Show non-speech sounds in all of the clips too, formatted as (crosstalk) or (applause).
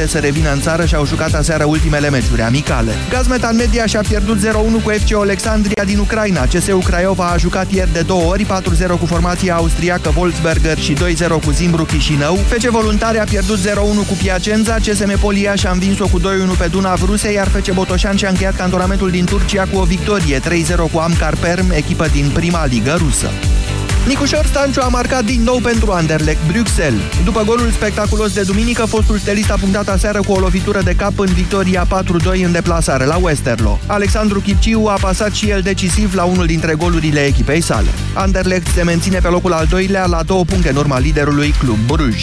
pregătite să revină în țară și au jucat aseară ultimele meciuri amicale. Gazmetan Media și-a pierdut 0-1 cu FC Alexandria din Ucraina. CSU Craiova a jucat ieri de două ori, 4-0 cu formația austriacă Wolfsberger și 2-0 cu Zimbru Chișinău. FC Voluntari a pierdut 0-1 cu Piacenza, CSM Polia și-a învins-o cu 2-1 pe Dunav Ruse, iar FC Botoșan și-a încheiat cantonamentul din Turcia cu o victorie 3-0 cu Amkar Perm, echipă din prima ligă rusă. Nicușor Stanciu a marcat din nou pentru Anderlecht Bruxelles. După golul spectaculos de duminică, fostul stelist a punctat aseară cu o lovitură de cap în victoria 4-2 în deplasare la Westerlo. Alexandru Chipciu a pasat și el decisiv la unul dintre golurile echipei sale. Anderlecht se menține pe locul al doilea la două puncte în urma liderului Club Bruges.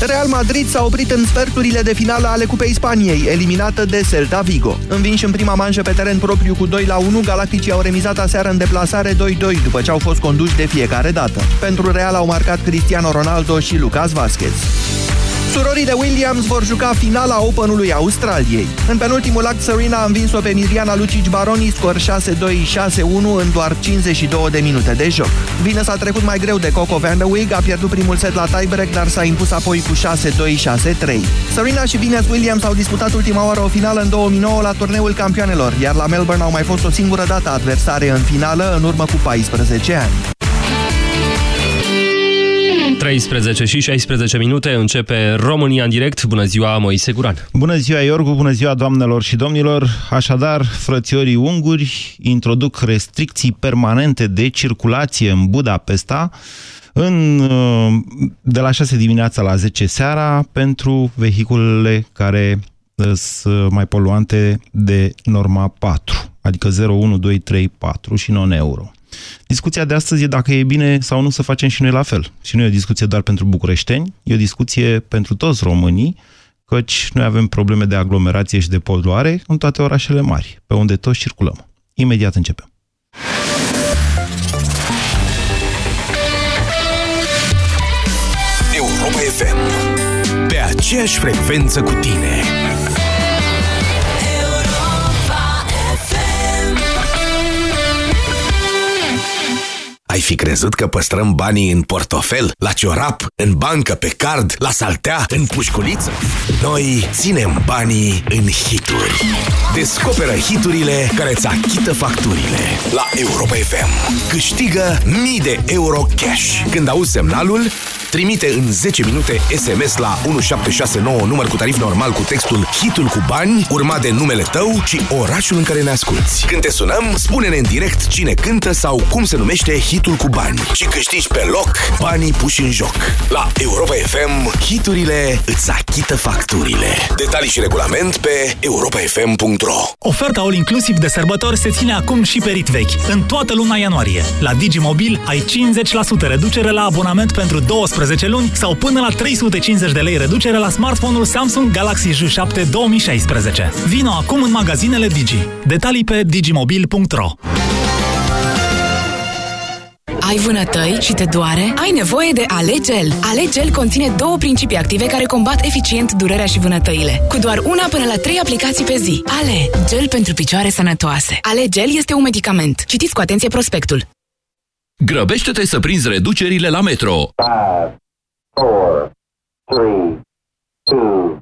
Real Madrid s-a oprit în sferturile de finală ale Cupei Spaniei, eliminată de Celta Vigo. Învinși în prima manșă pe teren propriu cu 2 la 1, Galacticii au remizat aseară în deplasare 2-2 după ce au fost conduși de fiecare dată. Pentru Real au marcat Cristiano Ronaldo și Lucas Vazquez. Surorile Williams vor juca finala Openului Australiei. În penultimul act, Serena a învins-o pe Miriana Lucic Baroni, scor 6-2-6-1 în doar 52 de minute de joc. Vine s-a trecut mai greu de Coco Vandeweghe, a pierdut primul set la tiebreak, dar s-a impus apoi cu 6-2-6-3. Serena și Venus Williams au disputat ultima oară o finală în 2009 la turneul campioanelor, iar la Melbourne au mai fost o singură dată adversare în finală în urmă cu 14 ani. 13 și 16 minute începe România în direct. Bună ziua, Moise Guran. Bună ziua, Iorgu, bună ziua, doamnelor și domnilor. Așadar, frățiorii unguri introduc restricții permanente de circulație în Budapesta în, de la 6 dimineața la 10 seara pentru vehiculele care sunt mai poluante de norma 4, adică 0, 1, 2, 3, 4 și non-euro. Discuția de astăzi e dacă e bine sau nu să facem și noi la fel. Și nu e o discuție doar pentru bucureșteni, e o discuție pentru toți românii, căci noi avem probleme de aglomerație și de poluare în toate orașele mari, pe unde toți circulăm. Imediat începem. Europa FM. Pe aceeași frecvență cu tine. Ai fi crezut că păstrăm banii în portofel, la ciorap, în bancă, pe card, la saltea, în pușculiță? Noi ținem banii în hituri. Descoperă hiturile care îți achită facturile. La Europa FM. Câștigă mii de euro cash. Când auzi semnalul, trimite în 10 minute SMS la 1769 număr cu tarif normal cu textul Hitul cu bani, urmat de numele tău și orașul în care ne asculti. Când te sunăm, spune-ne în direct cine cântă sau cum se numește hitul cu bani și câștigi pe loc banii puși în joc. La Europa FM, hiturile îți achită facturile. Detalii și regulament pe europafm.ro Oferta All Inclusiv de sărbători se ține acum și pe rit vechi, în toată luna ianuarie. La Digimobil ai 50% reducere la abonament pentru 12 luni sau până la 350 de lei reducere la smartphone-ul Samsung Galaxy J7 2016. Vino acum în magazinele Digi. Detalii pe digimobil.ro Ai vânătăi și te doare? Ai nevoie de Alegel. Alegel conține două principii active care combat eficient durerea și vânătăile. Cu doar una până la trei aplicații pe zi. Ale, gel pentru picioare sănătoase. Alegel este un medicament. Citiți cu atenție prospectul. Grăbește-te să prinzi reducerile la Metro. 5, 4, 3, 2, 1.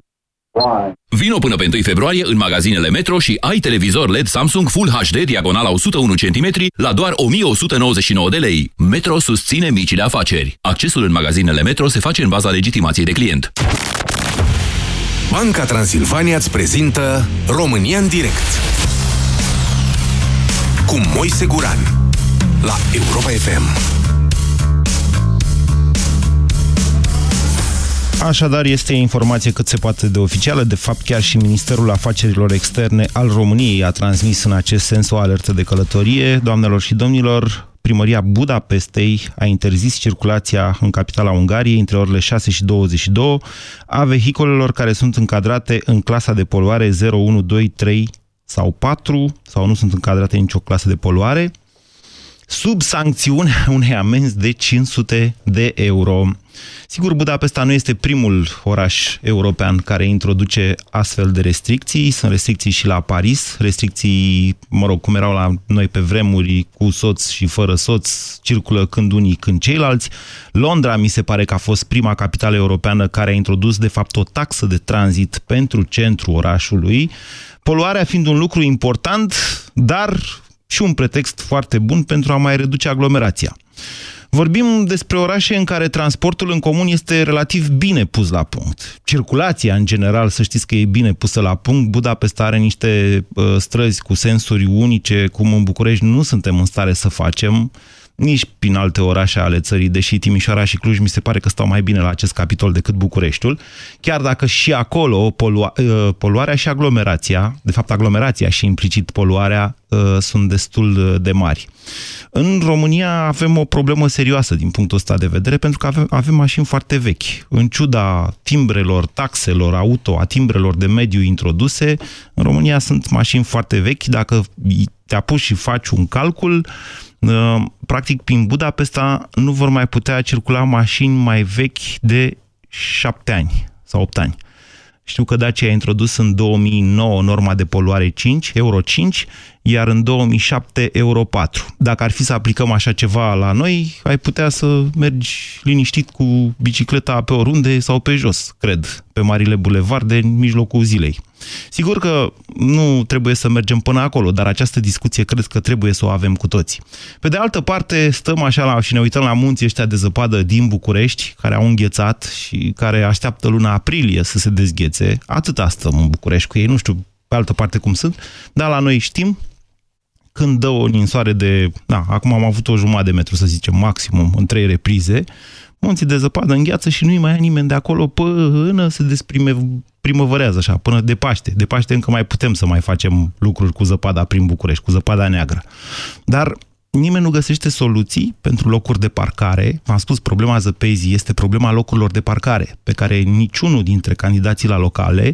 Vino până pe 1 februarie în magazinele Metro și ai televizor LED Samsung Full HD diagonala 101 cm la doar 1199 de lei. Metro susține micile afaceri. Accesul în magazinele Metro se face în baza legitimației de client. Banca Transilvania îți prezintă România în direct cu Moise Guran la Europa FM. Așadar, este informație cât se poate de oficială. De fapt, chiar și Ministerul Afacerilor Externe al României a transmis în acest sens o alertă de călătorie. Doamnelor și domnilor, primăria Budapestei a interzis circulația în capitala Ungariei între orele 6 și 22 a vehiculelor care sunt încadrate în clasa de poluare 0, 1, 2, 3 sau 4 sau nu sunt încadrate în nicio clasă de poluare sub sancțiunea unei amenzi de 500 de euro. Sigur, Budapesta nu este primul oraș european care introduce astfel de restricții. Sunt restricții și la Paris, restricții, mă rog, cum erau la noi pe vremuri, cu soț și fără soț, circulă când unii, când ceilalți. Londra mi se pare că a fost prima capitală europeană care a introdus, de fapt, o taxă de tranzit pentru centrul orașului, poluarea fiind un lucru important, dar și un pretext foarte bun pentru a mai reduce aglomerația. Vorbim despre orașe în care transportul în comun este relativ bine pus la punct. Circulația, în general, să știți că e bine pusă la punct. Budapesta are niște uh, străzi cu sensuri unice, cum în București nu suntem în stare să facem nici prin alte orașe ale țării, deși Timișoara și Cluj mi se pare că stau mai bine la acest capitol decât Bucureștiul, chiar dacă și acolo polua, uh, poluarea și aglomerația, de fapt aglomerația și implicit poluarea, uh, sunt destul de mari. În România avem o problemă serioasă din punctul ăsta de vedere, pentru că avem, avem mașini foarte vechi. În ciuda timbrelor, taxelor auto, a timbrelor de mediu introduse, în România sunt mașini foarte vechi. Dacă te apuci și faci un calcul, uh, practic prin Budapesta nu vor mai putea circula mașini mai vechi de 7 ani sau 8 ani. Știu că Dacia a introdus în 2009 norma de poluare 5, Euro 5, iar în 2007 Euro 4. Dacă ar fi să aplicăm așa ceva la noi, ai putea să mergi liniștit cu bicicleta pe oriunde sau pe jos, cred, pe marile bulevarde în mijlocul zilei. Sigur că nu trebuie să mergem până acolo, dar această discuție cred că trebuie să o avem cu toți. Pe de altă parte, stăm așa la, și ne uităm la munții ăștia de zăpadă din București, care au înghețat și care așteaptă luna aprilie să se dezghețe. Atâta stăm în București cu ei, nu știu pe altă parte cum sunt, dar la noi știm, când dă o ninsoare de... Da, acum am avut o jumătate de metru, să zicem, maximum, în trei reprize, munții de zăpadă îngheață și nu-i mai ia nimeni de acolo până se desprime primăvărează așa, până de Paște. De Paște încă mai putem să mai facem lucruri cu zăpada prin București, cu zăpada neagră. Dar nimeni nu găsește soluții pentru locuri de parcare. V-am spus, problema zăpezii este problema locurilor de parcare, pe care niciunul dintre candidații la locale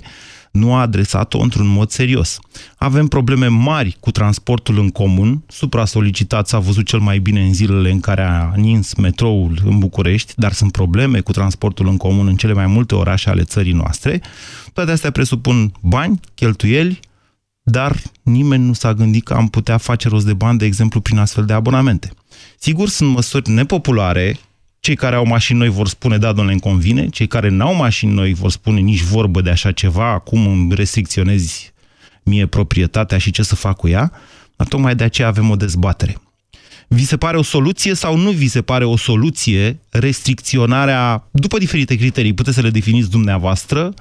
nu a adresat-o într-un mod serios. Avem probleme mari cu transportul în comun, supra-solicitat s-a văzut cel mai bine în zilele în care a nins metroul în București, dar sunt probleme cu transportul în comun în cele mai multe orașe ale țării noastre. Toate astea presupun bani, cheltuieli, dar nimeni nu s-a gândit că am putea face rost de bani, de exemplu, prin astfel de abonamente. Sigur, sunt măsuri nepopulare, cei care au mașini noi vor spune, da, domnule, îmi convine. Cei care n-au mașini noi vor spune nici vorbă de așa ceva, acum îmi restricționezi mie proprietatea și ce să fac cu ea. Dar tocmai de aceea avem o dezbatere. Vi se pare o soluție sau nu vi se pare o soluție restricționarea, după diferite criterii, puteți să le definiți dumneavoastră,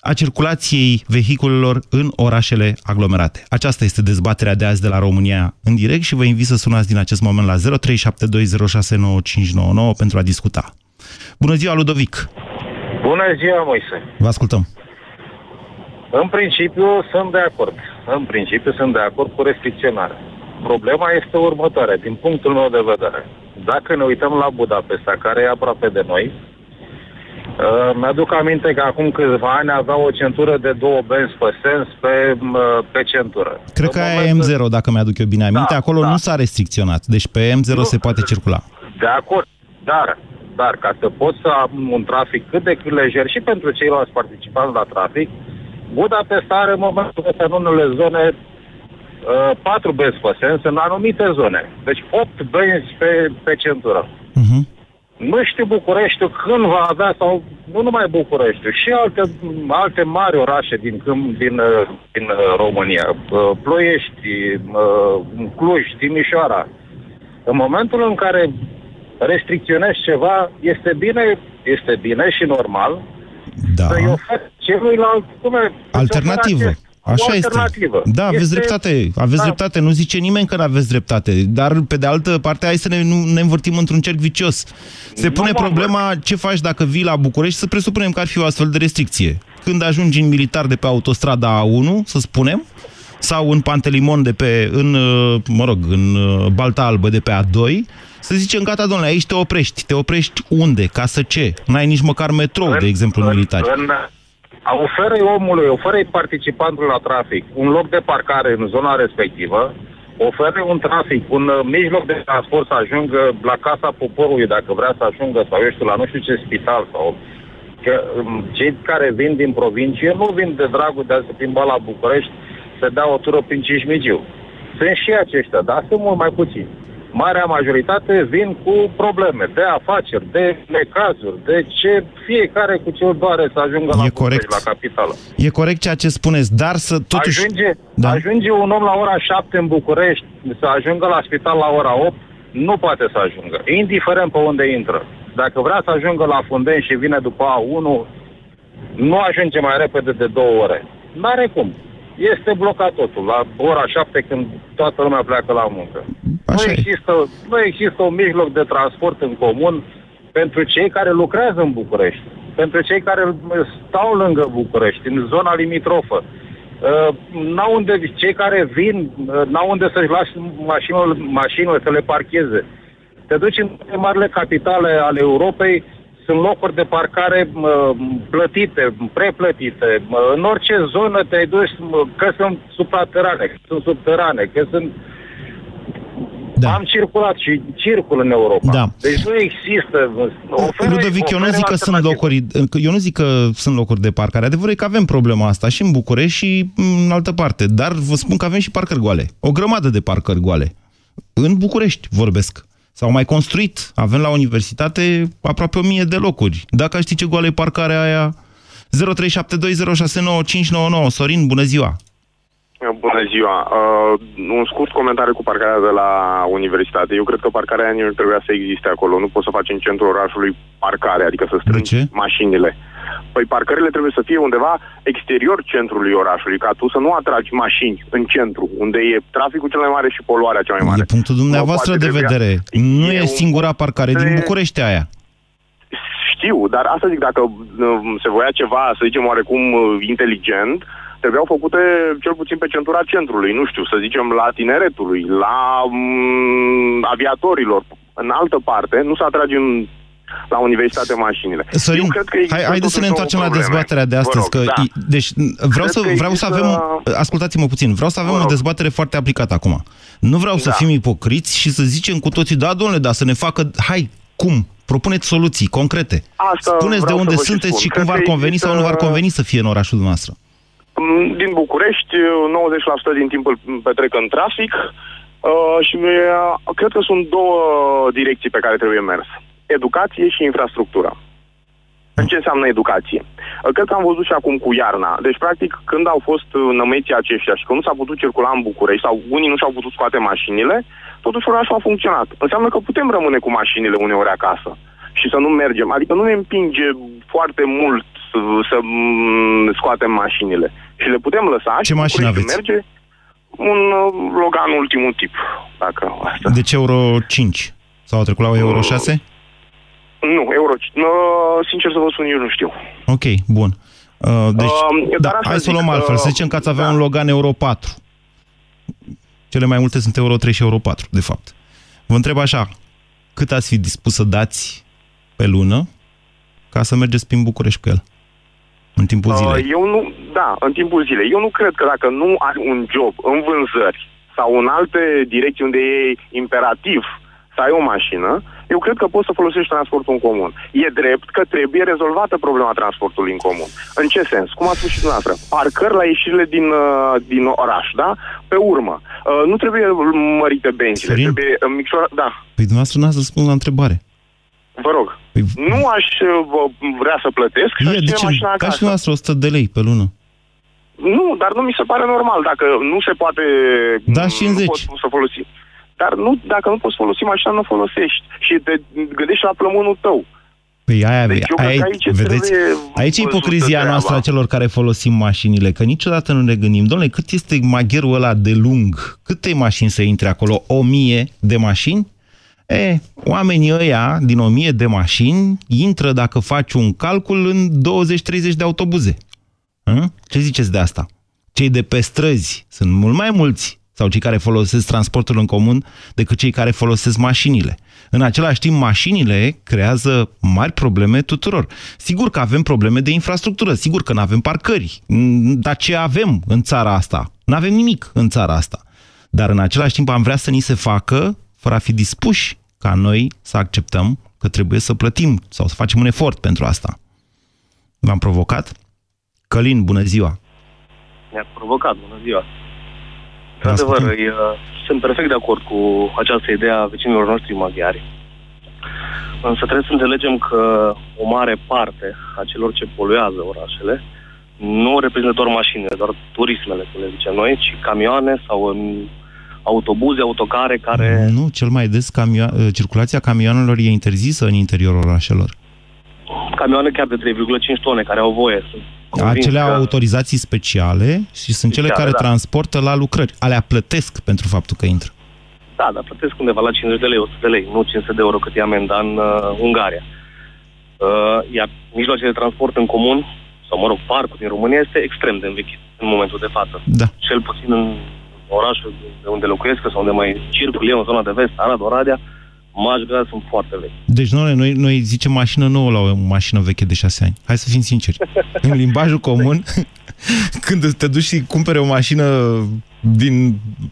a circulației vehiculelor în orașele aglomerate. Aceasta este dezbaterea de azi de la România în direct și vă invit să sunați din acest moment la 0372069599 pentru a discuta. Bună ziua, Ludovic! Bună ziua, Moise! Vă ascultăm! În principiu sunt de acord. În principiu sunt de acord cu restricționarea. Problema este următoarea, din punctul meu de vedere. Dacă ne uităm la Budapesta, care e aproape de noi, Uh, mi-aduc aminte că acum câțiva ani avea o centură de două benzi pe sens pe, uh, pe centură. Cred că aia e M0, dacă mi-aduc eu bine aminte. Da, Acolo da. nu s-a restricționat, deci pe M0 nu, se poate circula. De acord, dar, dar ca să poți să am un trafic cât de cât lejer și pentru ceilalți participanți la trafic, Budapesta are în momentul ăsta în unele zone uh, patru benzi pe sens în anumite zone. Deci opt benzi pe, pe centură. Uh-huh. Nu știu Bucureștiul când va avea, sau nu numai Bucureștiul, și alte, alte mari orașe din, din, din uh, România, uh, Ploiești, uh, Cluj, Timișoara. În momentul în care restricționezi ceva, este bine, este bine și normal da. să-i oferi celuilalt cum alternativă. Așa este. Da, aveți este... dreptate. Aveți da. dreptate. Nu zice nimeni că nu aveți dreptate. Dar, pe de altă parte, hai să ne, nu, ne învârtim într-un cerc vicios. Se pune nu problema ce faci dacă vii la București, să presupunem că ar fi o astfel de restricție. Când ajungi în militar de pe autostrada A1, să spunem, sau în Pantelimon de pe, în, uh, mă rog, în uh, Balta Albă de pe A2, să zicem, gata, domnule, aici te oprești. Te oprești unde? Ca să ce? N-ai nici măcar metrou, în, de exemplu, în, în militar. În, oferă omului, oferă participantul la trafic un loc de parcare în zona respectivă, ofere un trafic, un uh, mijloc de transport să ajungă la Casa Poporului, dacă vrea să ajungă, sau eu știu, la nu știu ce spital, sau că um, cei care vin din provincie nu vin de dragul de a se plimba la București să dea o tură prin Cismigiu. Sunt și aceștia, dar sunt mult mai puțini. Marea majoritate vin cu probleme de afaceri, de necazuri, de ce fiecare cu ce o doare să ajungă la E București, corect. la capitală. E corect ceea ce spuneți, dar să totuși... Ajunge, Da. da. ajunge un om la ora 7 în București să ajungă la spital la ora 8, nu poate să ajungă, indiferent pe unde intră. Dacă vrea să ajungă la Fundeni și vine după A1, nu ajunge mai repede de două ore. N-are cum. Este blocat totul la ora 7 când toată lumea pleacă la muncă. Așa nu, e. există, nu există un mijloc de transport în comun pentru cei care lucrează în București, pentru cei care stau lângă București, în zona limitrofă. Uh, n-au unde, cei care vin, uh, n-au unde să-și lasă mașinile, mașinile să le parcheze. Te duci în toate marile capitale ale Europei, sunt locuri de parcare mă, plătite, preplătite. Mă, În orice zonă te-ai dus, mă, că sunt supraterane, că sunt subterane, că sunt... Da. Am circulat și circul în Europa. Da. Deci nu există... Oferă, Ludovic, eu nu oferă zic că sunt alternative. locuri, eu nu zic că sunt locuri de parcare. Adevărul e că avem problema asta și în București și în altă parte. Dar vă spun că avem și parcări goale. O grămadă de parcări goale. În București vorbesc. S-au mai construit. Avem la universitate aproape o mie de locuri. Dacă știi ce goală e parcarea aia... 0372069599. Sorin, bună ziua! Bună ziua! Uh, un scurt comentariu cu parcarea de la universitate. Eu cred că parcarea aia nu trebuia să existe acolo. Nu poți să faci în centrul orașului parcare, adică să strângi ce? mașinile. Păi parcările trebuie să fie undeva exterior centrului orașului, ca tu să nu atragi mașini în centru, unde e traficul cel mai mare și poluarea cea mai mare. E punctul dumneavoastră Nu de poate vedere. Nu E e un- singura parcare din de- București aia. Știu, dar asta zic, dacă uh, se voia ceva, să zicem, oarecum uh, inteligent, trebuiau făcute cel puțin pe centura centrului, nu știu, să zicem, la tineretului, la um, aviatorilor. În altă parte, nu să atragi în, la universitate mașinile. Sorin, Eu cred că există hai, haideți să ne totuși întoarcem două la probleme. dezbaterea de Vă astăzi. rog, că, da. i- deci, vreau Cred să, că vreau să există- avem... Ascultați-mă puțin. Vreau să avem Vă o rog. dezbatere foarte aplicată acum. Nu vreau să Da. fim ipocriți și să zicem cu toții, da, domnule, dar să ne facă... Hai, cum? Propuneți soluții concrete. Asta Spuneți de vreau să unde vă și sunteți spun. și cum Cred v-ar că conveni sau nu v-ar există- conveni să fie în orașul dumneavoastră. Mm, Din București, 90% din timp îl petrec în trafic uh, și uh, cred că sunt două direcții pe care trebuie mers. Educație și infrastructură. În ce înseamnă educație? Uh, Cred că am văzut și acum cu iarna. Deci, practic, când au fost uh, nămeții aceștia și că nu s-a putut circula în București sau unii nu și-au putut scoate mașinile, totuși orașul a funcționat. Înseamnă că putem rămâne cu mașinile uneori acasă și să nu mergem. Adică nu ne împinge foarte mult să, să mm, scoatem mașinile. Și le putem lăsa. Ce și mașină București aveți? Merge un uh, Logan ultimul tip, dacă asta. Deci Euro 5? Sau au trecut la Euro 6? Nu, euro. No, sincer să vă spun, eu nu știu. Ok, bun. Uh, deci, Um, dar da, așa hai să o zic, luăm altfel. uh, Să zicem că ați avea da. un Logan Euro 4. Cele mai multe sunt Euro 3 și Euro 4, de fapt. Vă întreb așa, cât ați fi dispus să dați pe lună ca să mergeți prin București cu el? În timpul zilei. Uh, eu nu, da, în timpul zilei. Eu nu cred că dacă nu ai un job în vânzări sau în alte direcții unde e imperativ să ai o mașină, eu cred că poți să folosești transportul în comun. E drept că trebuie rezolvată problema transportului în comun. În ce sens? Cum ați spus și dumneavoastră, parcări la ieșirile din, uh, din oraș, da? Pe urmă. Uh, nu trebuie mărite benzile, Sorin? trebuie uh, micșora... Da, Păi dumneavoastră n-ați răspuns la întrebare. Vă rog. Păi, Nu aș uh, vă- vrea să plătesc și e, aș de ține ce? mașina Ca acasă. și dumneavoastră 100 de lei pe lună. Nu, dar nu mi se pare normal. Dacă nu se poate... Da, nu 50. poți să folosi. Dar nu, dacă nu poți folosi mașina, nu o folosești. Și te gândești la plămânul tău. Păi aia, Deci eu cred aia, că aici vedeți, trebuie aici e văzută ipocrizia treaba. noastră a celor care folosim mașinile, că niciodată nu ne gândim, domnule, cât este magherul ăla de lung? Câte mașini să intre acolo? O mie de mașini? E, oamenii ăia din o mie de mașini intră, dacă faci un calcul, în 20-30 de autobuze. Hă? Ce ziceți de asta? Cei de pe străzi sunt mult mai mulți sau cei care folosesc transportul în comun decât cei care folosesc mașinile. În același timp, mașinile creează mari probleme tuturor. Sigur că avem probleme de infrastructură, sigur că nu avem parcări, Mm, dar ce avem în țara asta? Nu avem nimic în țara asta. Dar în același timp am vrea să ni se facă fără a fi dispuși ca noi să acceptăm că trebuie să plătim sau să facem un efort pentru asta. V-am provocat? Călin, bună ziua! Ne-a provocat, bună ziua! Vă Într-adevăr, ascultăm. e, sunt perfect de acord cu această idee a vecinilor noștri maghiari. Însă trebuie să înțelegem că o mare parte a celor ce poluează orașele nu reprezintă doar mașinile, doar turismele, cum le zicem noi, ci camioane sau um, autobuze, autocare care... Nu, cel mai des camio- uh, circulația camioanelor e interzisă în interiorul orașelor. Camioane chiar de 3,5 tone care au voie. Sunt convins Acele au că- autorizații speciale și sunt cele Speciale, care da. transportă la lucrări. Alea plătesc pentru faptul că intră. Da, dar plătesc undeva la 50 de lei, 100 de lei, nu 500 de euro cât e amenda în uh, Ungaria. Uh, iar mijloacele de transport în comun, sau mă rog, parcul din România este extrem de învechit în momentul de față. Da. Cel puțin în orașul de unde locuiesc sau unde mai circul eu, în zona de vest, Arad, Oradea, majoritatea sunt foarte vechi. Deci noi, noi, noi zicem mașină nouă la o mașină veche de șase ani. Hai să fim sinceri. (laughs) În limbajul comun, când te duci și cumpere o mașină din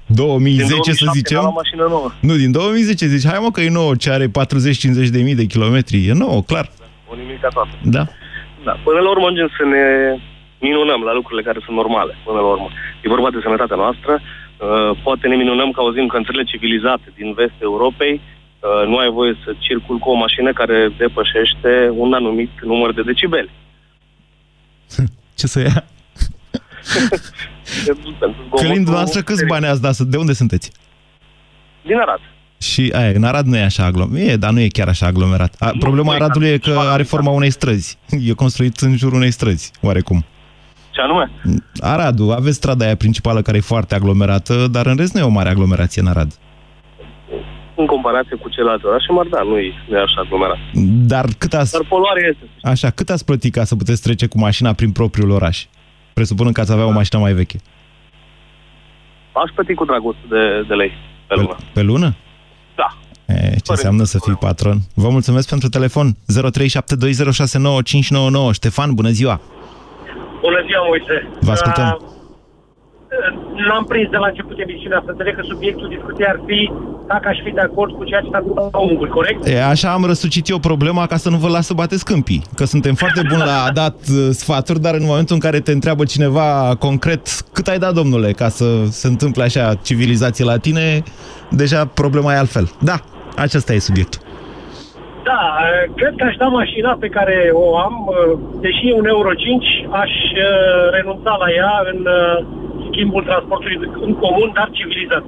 2010, Din să 2007 zicem... era o mașină nouă. Nu, din 2010 zici, hai mă că e nouă, ce are 40-50 de mii de kilometri. E nouă, clar. O nimica toată. Da. Da. Până la urmă ajungem să ne minunăm la lucrurile care sunt normale. Până la urmă. E vorba de sănătatea noastră. Uh, poate ne minunăm că auzim că în țările civilizate din vestul Europei uh, nu ai voie să circul cu o mașină care depășește un anumit număr de decibeli. (laughs) Ce să ia? (laughs) Pentru zgomotul Călin, dumneavoastră câți teribil. bani ați dat? De unde sunteți? Din Arad. Și aia, în Arad nu e așa aglomerat. E, dar nu e chiar așa aglomerat. A, problema Aradului e că are forma unei străzi. E construit în jurul unei străzi, oarecum. Ce anume? Aradul, aveți strada aia principală care e foarte aglomerată, dar în rest nu e o mare aglomerație în Arad. În comparație cu celelalte orașe mari, da, nu e, nu e așa aglomerat. Dar cât ați, Dar poluarea este. așa, cât ați plătit ca să puteți trece cu mașina prin propriul oraș? Presupunând că ați avea o mașină mai veche. Aș plăti cu drag 100 de, de lei pe lună. Pe lună? Da. E, ce înseamnă să fii patron? Vă mulțumesc pentru telefon. 0372069599. Ștefan, bună ziua! Bună ziua, Moise. Vă ascultăm. Uh, N-am prins de la început emisiunea să înțeleg că subiectul discuției ar fi dacă aș fi de acord cu ceea ce s-a întâmplat la unguri, corect? E, așa am răsucit eu problema ca să nu vă las să bateți câmpii. Că suntem foarte buni la a dat uh, sfaturi, dar în momentul în care te întreabă cineva concret cât ai dat, domnule, ca să se întâmple așa civilizație la tine, deja problema e altfel. Da, acesta e subiectul. Da, uh, cred că aș da mașina pe care o am, uh, deși e un Euro 5, aș uh, renunța la ea în uh, schimbul transportului în comun, dar civilizat.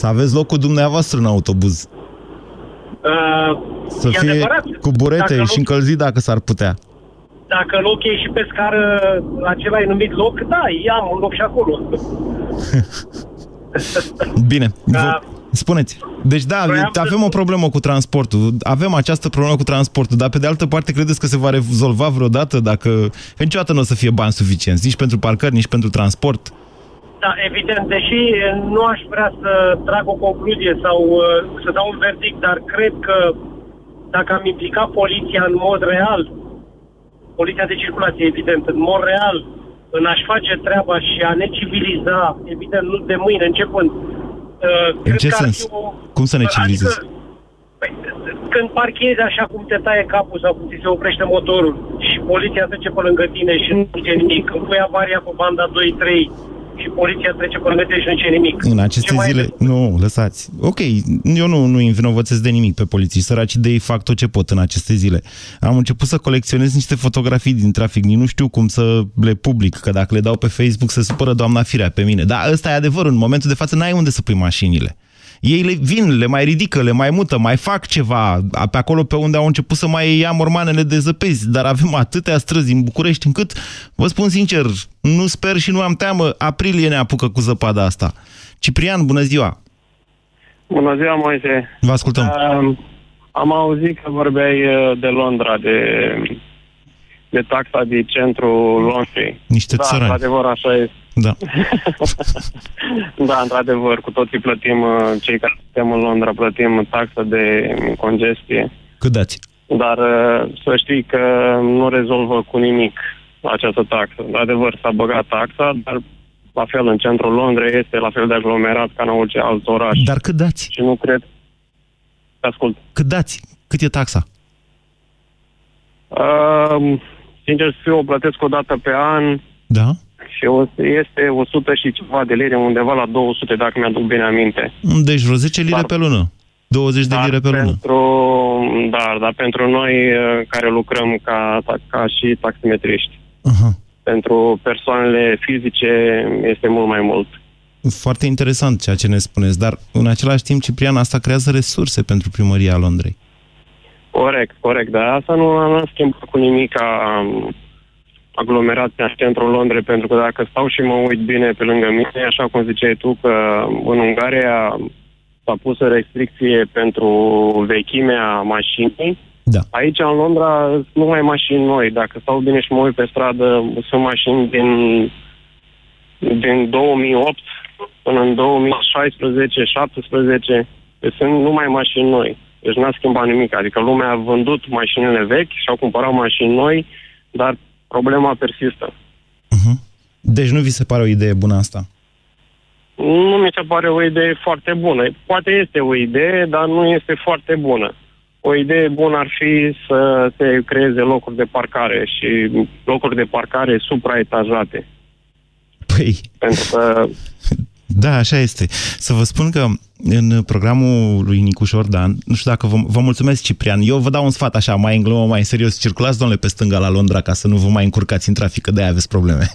Să aveți locul dumneavoastră în autobuz. Uh, Să e fie adevărat. cu burete Dacă și încălzit dacă s-ar putea. Dacă loc e și pe scară acela e numit loc, da, i-am un loc și acolo. (laughs) (laughs) Bine, Da. vă, spuneți. Deci da, Vreau să avem o problemă cu transportul. Avem această problemă cu transportul, dar pe de altă parte credeți că se va rezolva vreodată dacă... Că niciodată nu o să fie bani suficienți, nici pentru parcări, nici pentru transport. Da, evident, deși nu aș vrea să trag o concluzie sau uh, să dau un verdict, dar cred că dacă am implicat poliția în mod real, poliția de circulație, evident, în mod real, în a-și face treaba și a ne civiliza, evident, nu de mâine începând. Uh, În cred ce că ar sens? fi o- Cum să ne civilizezi? Adică, păi, când parchezi așa cum te taie capul sau cum ți se oprește motorul și poliția trece pe lângă tine și nu zice nimic, când pui avaria pe banda 2-3 și poliția trece pe lângă tine și nu zice nimic. În aceste Ce mai zile... Nu, lăsați. Ok, eu nu, nu învinovățesc de nimic pe poliții. Săracii de ei fac tot ce pot în aceste zile. Am început să colecționez niște fotografii din trafic. Nici nu știu cum să le public, că dacă le dau pe Facebook se supără doamna Firea pe mine. Dar ăsta e adevărul. În momentul de față n-ai unde să pui mașinile. Ei le vin, le mai ridică, le mai mută, mai fac ceva pe acolo pe unde au început să mai ia mormanele de zăpezi, dar avem atâtea străzi în București încât, vă spun sincer, nu sper și nu am teamă, aprilie ne apucă cu zăpada asta. Ciprian, bună ziua! Bună ziua, Moise. Vă ascultăm. Uh, am auzit că vorbeai uh, de Londra, de, de taxa de centrul Londrei. Niște da, țărani. într-adevăr, așa este. Da. (laughs) da, într-adevăr, cu toții plătim, uh, cei care suntem în Londra, plătim taxa de congestie. Cât dați? Dar uh, să știi că nu rezolvă cu nimic această taxă. De adevăr, s-a băgat taxa, dar la fel în centrul Londrei este la fel de aglomerat ca în orice alt oraș. Dar cât dați? Și nu cred... Te ascult. Cât dați? Cât e taxa? Uh, sincer să fiu, o plătesc o dată pe an Da? Și o, este 100 și ceva de lire, undeva la 200, dacă mi-aduc bine aminte. Deci vreo 10 lire Dar- pe lună. 20 de lire pe lună. Pentru, da, dar pentru noi uh, care lucrăm ca, ca și taximetriști, Aha. pentru persoanele fizice este mult mai mult. Foarte interesant ceea ce ne spuneți, dar în același timp, Ciprian, asta creează resurse pentru primăria Londrei. Corect, corect, dar asta nu, nu a schimbat cu nimic a, um, aglomerația în centrul Londrei, pentru că dacă stau și mă uit bine pe lângă mine, așa cum ziceai tu, că în Ungaria s-a pus o restricție pentru vechimea mașinii, Da. Aici, în Londra, sunt numai mașini noi. Dacă stau bine și mă uit pe stradă, sunt mașini din, din 2008 până în 2016-17. Deci sunt numai mașini noi. Deci n-a schimbat nimic. Adică lumea a vândut mașinile vechi și au cumpărat mașini noi, dar problema persistă. Deci nu vi se pare o idee bună asta? Nu mi se pare o idee foarte bună. Poate este o idee, dar nu este foarte bună. O idee bună ar fi să se creeze locuri de parcare și locuri de parcare supraetajate. Păi, Pentru că da, așa este. Să vă spun că în programul lui Nicu Șordan, nu știu dacă vă, vă mulțumesc, Ciprian, eu vă dau un sfat așa, mai în glumă, mai în serios, circulați, domnule, pe stânga la Londra, ca să nu vă mai încurcați în trafic, că de-aia aveți probleme.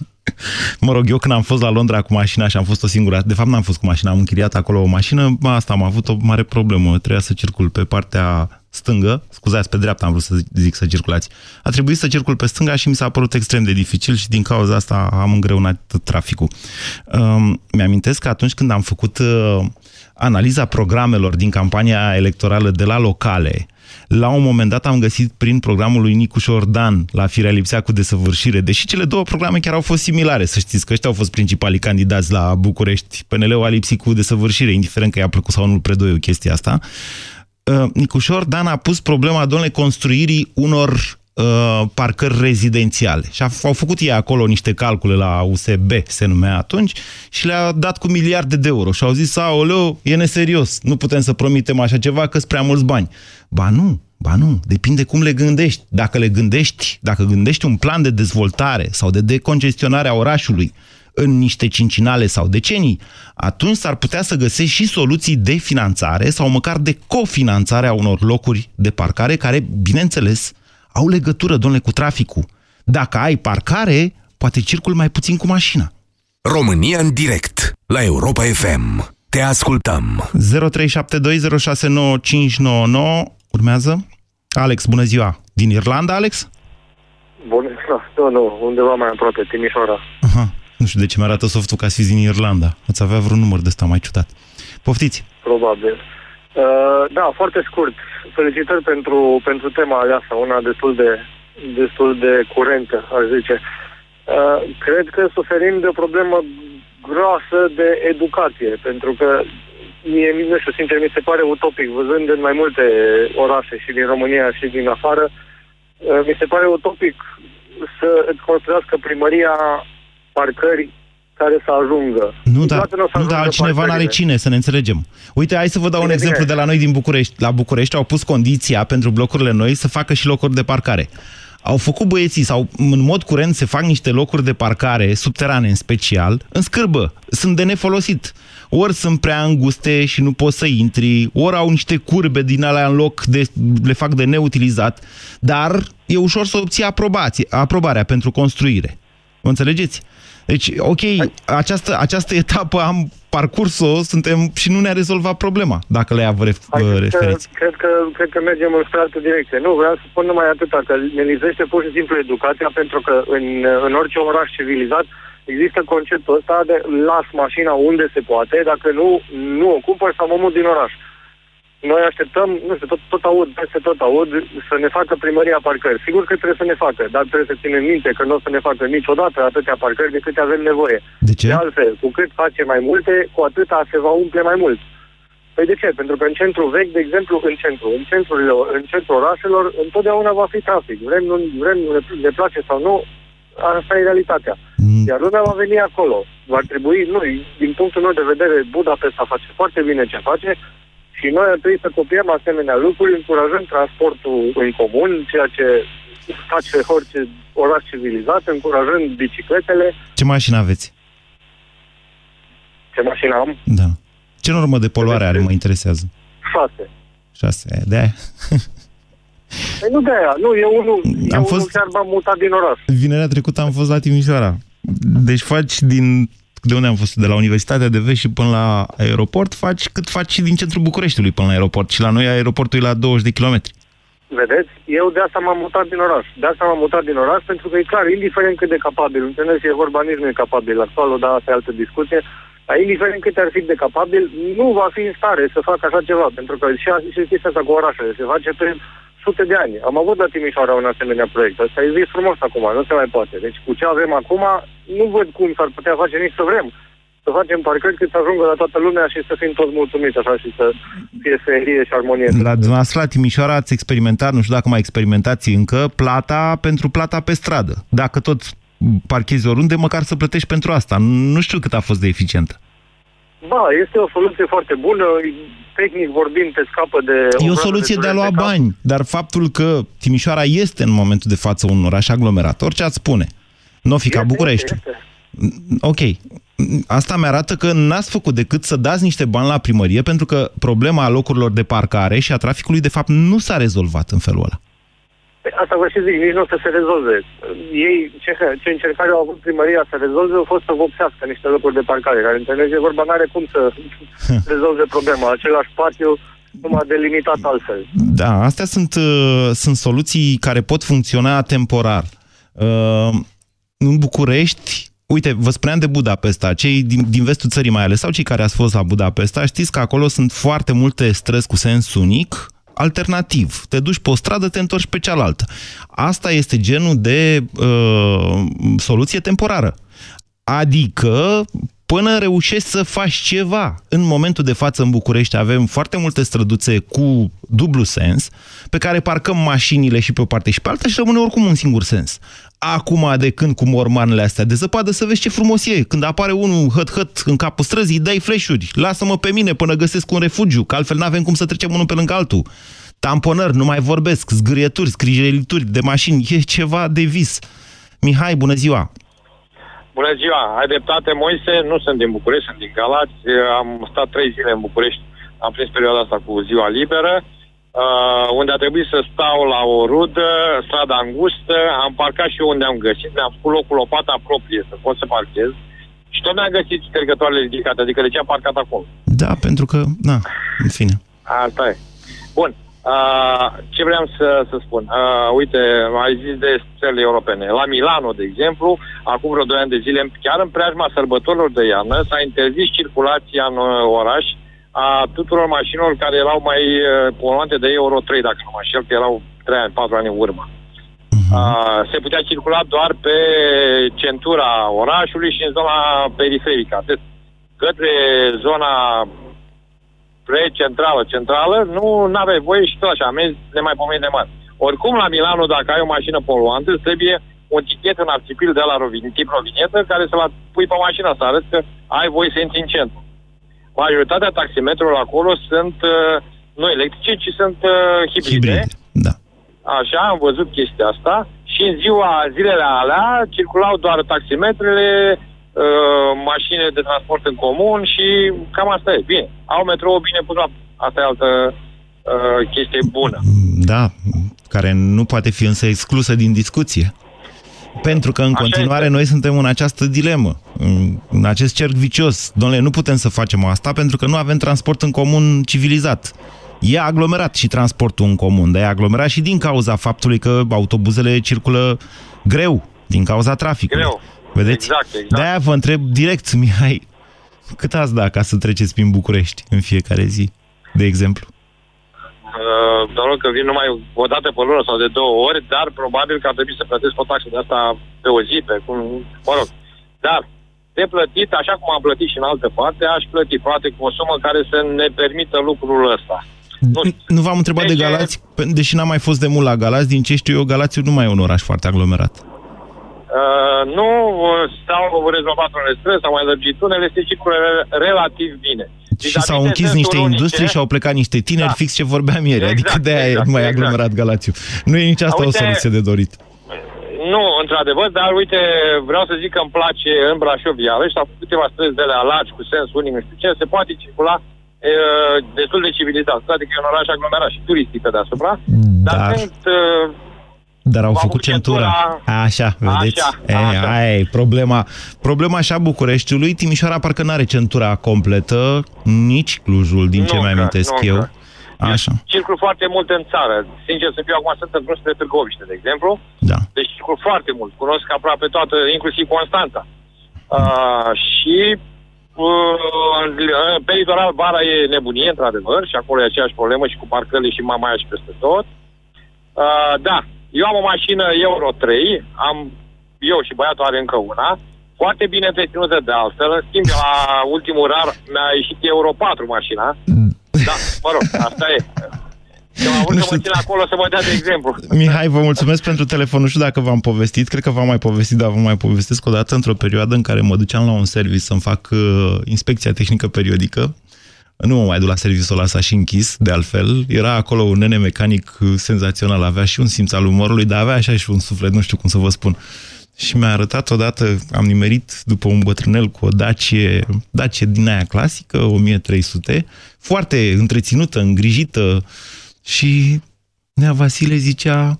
Mă rog, eu când am fost la Londra cu mașina și am fost o singură, de fapt n-am fost cu mașina, am închiriat acolo o mașină, bă, asta am avut o mare problemă, trebuia să circul pe partea stângă, scuzați, pe dreapta am vrut să zic să circulați. A trebuit să circul pe stânga și mi s-a părut extrem de dificil și din cauza asta am îngreunat traficul. Um, mi-amintesc că atunci când am făcut uh, analiza programelor din campania electorală de la locale, la un moment dat am găsit prin programul lui Nicu Șordan la Firea Lipsea cu desăvârșire, deși cele două programe chiar au fost similare, să știți că ăștia au fost principalii candidați la București. PNL-ul a lipsit cu desăvârșire, indiferent că i-a plăcut sau nu predoiul chestia asta. Uh, Nicu Șordan a pus problema, domnule, construirii unor uh, parcări rezidențiale. Și a- au făcut ei acolo niște calcule la USB, se numea atunci, și le-a dat cu miliarde de euro. Și au zis, aoleu, e neserios, nu putem să promitem așa ceva, că sunt prea mulți bani. Ba nu, ba nu, depinde cum le gândești. Dacă le gândești, dacă gândești un plan de dezvoltare sau de decongestionare a orașului, în niște cincinale sau decenii, atunci s-ar putea să găsești și soluții de finanțare sau măcar de cofinanțare a unor locuri de parcare care, bineînțeles, au legătură, domnule, cu traficul. Dacă ai parcare, poate circul mai puțin cu mașina. România în direct la Europa FM. Te ascultăm. 0372069599 urmează. Alex, bună ziua! Din Irlanda, Alex? Bun, nu, nu, undeva mai aproape, Timișoara. Aha. Nu știu de ce mi-arată softul ca să fiți din Irlanda. Ați avea vreun număr de ăsta mai ciudat. Poftiți! Probabil. Uh, da, foarte scurt. Felicitări pentru, pentru tema aleasă, una destul de, destul de curentă, aș zice. Uh, cred că suferim de o problemă groasă de educație, pentru că mie, nu știu, sincer, mi se pare utopic, văzând în mai multe orașe și din România și din afară, uh, mi se pare utopic să îți construiască primăria parcări care să ajungă. Nu, dar, Niciodată n-o să nu, dar ajungă altcineva n-are parcările. cine, să ne înțelegem. Uite, hai să vă dau un Bine, exemplu bine. de la noi din București. La București au pus condiția pentru blocurile noi să facă și locuri de parcare. Au făcut băieții sau în mod curent se fac niște locuri de parcare, subterane în special, în scârbă. Sunt de nefolosit. Ori sunt prea înguste și nu poți să intri, ori au niște curbe din alea în loc, de, le fac de neutilizat, dar e ușor să obții aprobație, aprobarea pentru construire. Mă înțelegeți? Deci, ok, această, această etapă am parcurs-o, suntem și nu ne-a rezolvat problema, dacă la ea vă ref, vă Cred că, referiți. cred, că, cred că mergem în spre altă direcție. Nu, vreau să spun numai atâta, că ne lizește pur și simplu educația, pentru că în, în orice oraș civilizat există conceptul ăsta de las mașina unde se poate, dacă nu, nu o cumpăr sau mă mut din oraș. Noi așteptăm, nu știu, tot, tot aud, peste tot aud, să ne facă primăria parcări. Sigur că trebuie să ne facă, dar trebuie să ținem minte că nu o să ne facă niciodată atâtea parcări de câte avem nevoie. De ce? De altfel, cu cât face mai multe, cu atâta se va umple mai mult. Păi de ce? Pentru că în centru vechi, de exemplu, în centru, în centrurile, în centrul orașelor, întotdeauna va fi trafic. Vrem, nu, vrem, ne, ne place sau nu, Asta e realitatea. Iar lumea va veni acolo. Va trebui, nu, din punctul meu de vedere, Budapesta face foarte bine ce face și noi ar trebui să copiem asemenea lucruri, încurajând transportul în comun, ceea ce face orice oraș civilizat, încurajând bicicletele. Ce mașină aveți? Ce mașină am? Da. Ce normă de poluare are, mă interesează? Șase. Șase, de aia. (laughs) Păi nu de aia, nu, eu unul, Am eu fost- unul chiar m-am mutat din oraș. Vinerea trecută am fost la Timișoara. Deci faci din... De unde am fost? De la Universitatea de Vest și până la aeroport, faci cât faci și din centrul Bucureștiului până la aeroport. Și la noi aeroportul e la 20 de kilometri. Vedeți? Eu de asta m-am mutat din oraș. De asta m-am mutat din oraș, pentru că e clar, indiferent cât de capabil, înțeles, e vorba nici nu e capabil actualul, dar asta e altă discuție, dar indiferent cât ar fi de capabil, nu va fi în stare să facă așa ceva, pentru că și, și chestia asta cu orașele se face pe sute de ani. Am avut la Timișoara un asemenea proiect. Asta e zis frumos acum, nu se mai poate. Deci cu ce avem acum, nu văd cum s-ar putea face nici să vrem. Să facem parcări cât să ajungă la toată lumea și să fim toți mulțumiți așa și să fie ferie și armonie. La dumneavoastră, la Timișoara, ați experimentat, nu știu dacă mai experimentați încă, plata pentru plata pe stradă. Dacă tot parchezi oriunde, măcar să plătești pentru asta. Nu știu cât a fost de eficientă. Ba, este o soluție foarte bună, tehnic vorbind, te scapă de... E o groază soluție de a dureri lua cap. bani, dar faptul că Timișoara este în momentul de față un oraș aglomerat, orice ați spune, nu o fi ca București. Ok. Asta mi-arată că n-ați făcut decât să dați niște bani la primărie, pentru că problema locurilor de parcare și a traficului, de fapt, nu s-a rezolvat în felul ăla. Păi Asta vă și zic, nici nu o să se rezolve. Ei, ce, ce încercare au avut primăria să rezolve, a fost să vopsească niște locuri de parcare, care înțelege vorba, n-are cum să (laughs) rezolve problema. Același spațiu, numai delimitat altfel. Da, astea sunt, uh, sunt soluții care pot funcționa temporar. Uh, în București, uite, vă spuneam de Budapesta, cei din, din vestul țării mai ales, sau cei care ați fost la Budapesta, știți că acolo sunt foarte multe străzi cu sens unic, alternativ. Te duci pe o stradă, te întorci pe cealaltă. Asta este genul de uh, soluție temporară. Adică până reușești să faci ceva. În momentul de față în București avem foarte multe străduțe cu dublu sens, pe care parcăm mașinile și pe o parte și pe alta și rămâne oricum un singur sens. Acum, de când cu mormanele astea de zăpadă, să vezi ce frumos e. Când apare unul hăt-hăt în capul străzii, îi dai flash-uri. Lasă-mă pe mine până găsesc un refugiu, că altfel n-avem cum să trecem unul pe lângă altul. Tamponări, nu mai vorbesc, zgârieturi, scrijelituri de mașini, e ceva de vis. Mihai, bună ziua! Bună ziua, ai dreptate, Moise, nu sunt din București, sunt din Galați, am stat trei zile în București, am prins perioada asta cu ziua liberă, uh, unde a trebuit să stau la o rudă, strada îngustă, am parcat și eu unde am găsit, mi-am făcut locul lopata proprie să pot să parchez și tot mi-am găsit ștergătoarele ridicate, adică de ce am parcat acolo? Da, pentru că, na, în fine. Asta e. Bun. Uh, ce vreau să, să spun? Uh, uite, ai zis de țările europene. La Milano, de exemplu, acum vreo 2 ani de zile, chiar în preajma sărbătorilor de iarnă, s-a interzis circulația în uh, oraș a tuturor mașinilor care erau mai uh, poluante de Euro 3, dacă nu mă înșel, că erau 3 ani, 4 ani în urmă. Uh, se putea circula doar pe centura orașului și în zona periferică, atât. Către zona pre-centrală, centrală, nu aveai voie și tot așa, amenzi nemaipomenit de mari. Oricum, la Milano, dacă ai o mașină poluantă, îți trebuie un tichet în arțipil de la rovin, tip rovinietă, care să-l pui pe mașina să arăți că ai voie să intri în centru. Majoritatea taximetrelor acolo sunt uh, nu electrice, ci sunt uh, hibride. Hibride, da. Așa, am văzut chestia asta și în ziua, zilele alea circulau doar taximetrele, uh, mașini de transport în comun și cam asta e. Bine, au metrou bine pus la... Asta e altă uh, chestie bună. Da, care nu poate fi însă exclusă din discuție. Pentru că în Așa continuare este. noi suntem în această dilemă, în, în acest cerc vicios. Domnule, nu putem să facem asta pentru că nu avem transport în comun civilizat. E aglomerat și transportul în comun, dar e aglomerat și din cauza faptului că autobuzele circulă greu, din cauza traficului. Greu. Vedeți? Exact, exact. De-aia vă întreb direct, Mihai, cât ați da ca să treceți prin București în fiecare zi, de exemplu? Uh, doar că vin numai o dată pe lună sau de două ori, dar probabil că ar trebui să plătesc o taxă de asta pe o zi, pe cum, mă rog. Dar de plătit, așa cum am plătit și în altă parte, aș plăti poate cu o sumă care să ne permită lucrul ăsta. Nu, nu v-am întrebat de Galați, pe- deși n-am mai fost de mult la Galați, din ce știu eu, Galațiul nu mai e un oraș foarte aglomerat. Uh, nu uh, s-au rezolvat unele străzi, s-au mai lărgit unele, se circulă re- relativ bine. Și s-au închis niște industrii și au plecat niște tineri, da. fix ce vorbeam ieri. Exact, adică de-aia exact, e mai exact. aglomerat Galațiu. Nu e nici asta uite, o soluție de dorit. Nu, într-adevăr, dar uite, vreau să zic că îmi place în Brașov Iarăși, s-au făcut câteva străzi de la largi, cu sens unic, nu știu ce, se poate circula e, destul de civilitat. Adică e un oraș aglomerat și turistic pe deasupra, dar, dar sunt dar au făcut centura. centura. Așa, vedeți? Așa, e, așa. Aia e problema. Problema așa Bucureștiului. Timișoara parcă nu are centura completă, nici Clujul, din nu ce mai amintesc nu eu. Așa. Circul foarte mult în țară. Sincer să fiu, acum sunt în drum spre Târgoviște, de exemplu. Da. Deci circul foarte mult. Cunosc aproape toată, inclusiv Constanța. Mm. Uh, și uh, pe litoral vara e nebunie, într-adevăr, și acolo e aceeași problemă și cu parcările și mamaia și peste tot. Uh, da, eu am o mașină Euro 3, am, eu și băiatul are încă una, foarte bine întreținută de altfel, în schimb la ultimul rar mi-a ieșit Euro 4 mașina. Da, mă rog, asta e. am avut să mă țin acolo să vă dea de exemplu. Mihai, vă mulțumesc pentru telefon. Nu știu dacă v-am povestit, cred că v-am mai povestit, dar vă mai povestesc o dată într-o perioadă în care mă duceam la un service să-mi fac uh, inspecția tehnică periodică nu mă mai duc la serviciul ăla, s-a și închis, de altfel. Era acolo un nene mecanic senzațional, avea și un simț al umorului, dar avea așa și un suflet, nu știu cum să vă spun. Și mi-a arătat odată, am nimerit după un bătrânel cu o Dacie, Dacie din aia clasică, 1300, foarte întreținută, îngrijită și Nea Vasile zicea,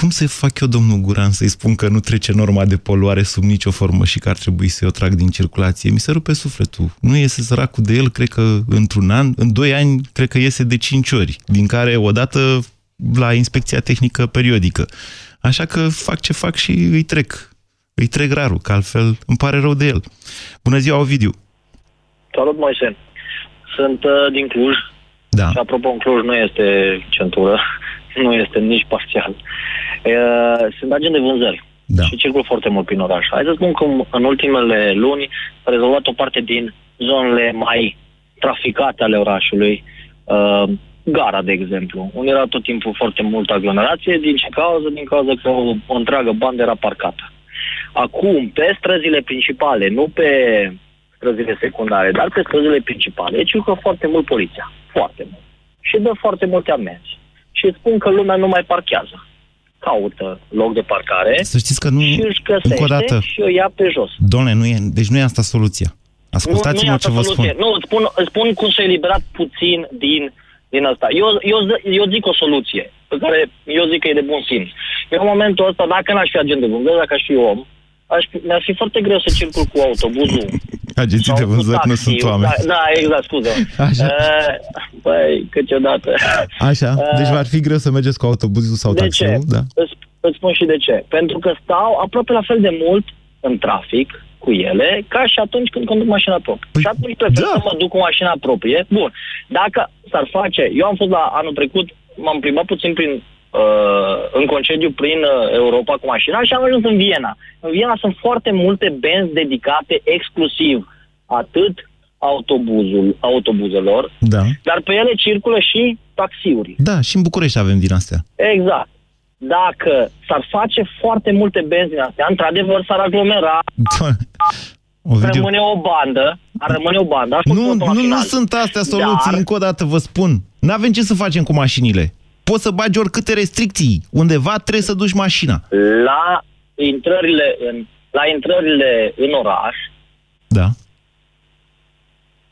cum să fac eu, domnul Guran, să-i spun că nu trece norma de poluare sub nicio formă și că ar trebui să-i o trag din circulație? Mi se rupe sufletul. Nu iese săracul de el, cred că într-un an, în doi ani, cred că iese de cinci ori, din care o dată la inspecția tehnică periodică. Așa că fac ce fac și îi trec. Îi trec rarul, că altfel îmi pare rău de el. Bună ziua, Ovidiu! Salut, Moise! Sunt uh, din Cluj. Da. Și apropo, în Cluj nu este centură, nu este nici parțial. sunt agent de vânzări da. și circul foarte mult prin oraș. Hai să spun că în ultimele luni a rezolvat o parte din zonele mai traficate ale orașului, uh, gara, de exemplu, unde era tot timpul foarte multă aglomerație. Din ce cauză? Din cauza că o, o întreagă bandă era parcată. Acum, pe străzile principale, nu pe străzile secundare, dar pe străzile principale, circulă foarte mult poliția. Foarte mult. Și dă foarte multe amenzi și spun că lumea nu mai parchează. Caută loc de parcare Să știți că nu, și își găsește încă o dată, și o ia pe jos. Doamne, nu e, deci nu e asta soluția. Ascultați-mă nu, ce vă soluție. spun. Nu, îți spun, îți spun cum să eliberat puțin din, din asta. Eu, eu, eu zic o soluție pe care eu zic că e de bun simț. Eu în momentul ăsta, dacă n-aș fi agent de vânzări, dacă aș fi om, aș, mi-ar fi foarte greu să circul cu autobuzul. Agenții de vânzări nu sunt oameni. Da, da exact, scuze. Așa. Uh, băi, câteodată. Așa, deci v-ar fi greu să mergeți cu autobuzul sau de taxiul? Ce? Da. Îți, îți spun și de ce. Pentru că stau aproape la fel de mult în trafic cu ele ca și atunci când conduc mașina proprie. Păi, și atunci prefer da. să mă duc cu mașina proprie. Bun, dacă s-ar face... Eu am fost la anul trecut, m-am plimbat puțin prin uh, în concediu prin uh, Europa cu mașina și am ajuns în Viena. În Viena sunt foarte multe benzi dedicate exclusiv atât autobuzul, autobuzelor, da. dar pe ele circulă și taxiuri. Da, și în București avem din astea. Exact. Dacă s-ar face foarte multe benzi din astea, într-adevăr s-ar aglomera, (laughs) Ovidiu. rămâne o bandă, ar rămâne o bandă. Nu, nu, nu sunt astea soluții, dar... încă o dată vă spun. Nu avem ce să facem cu mașinile poți să bagi oricâte restricții. Undeva trebuie să duci mașina. La intrările în, la intrările în oraș, da.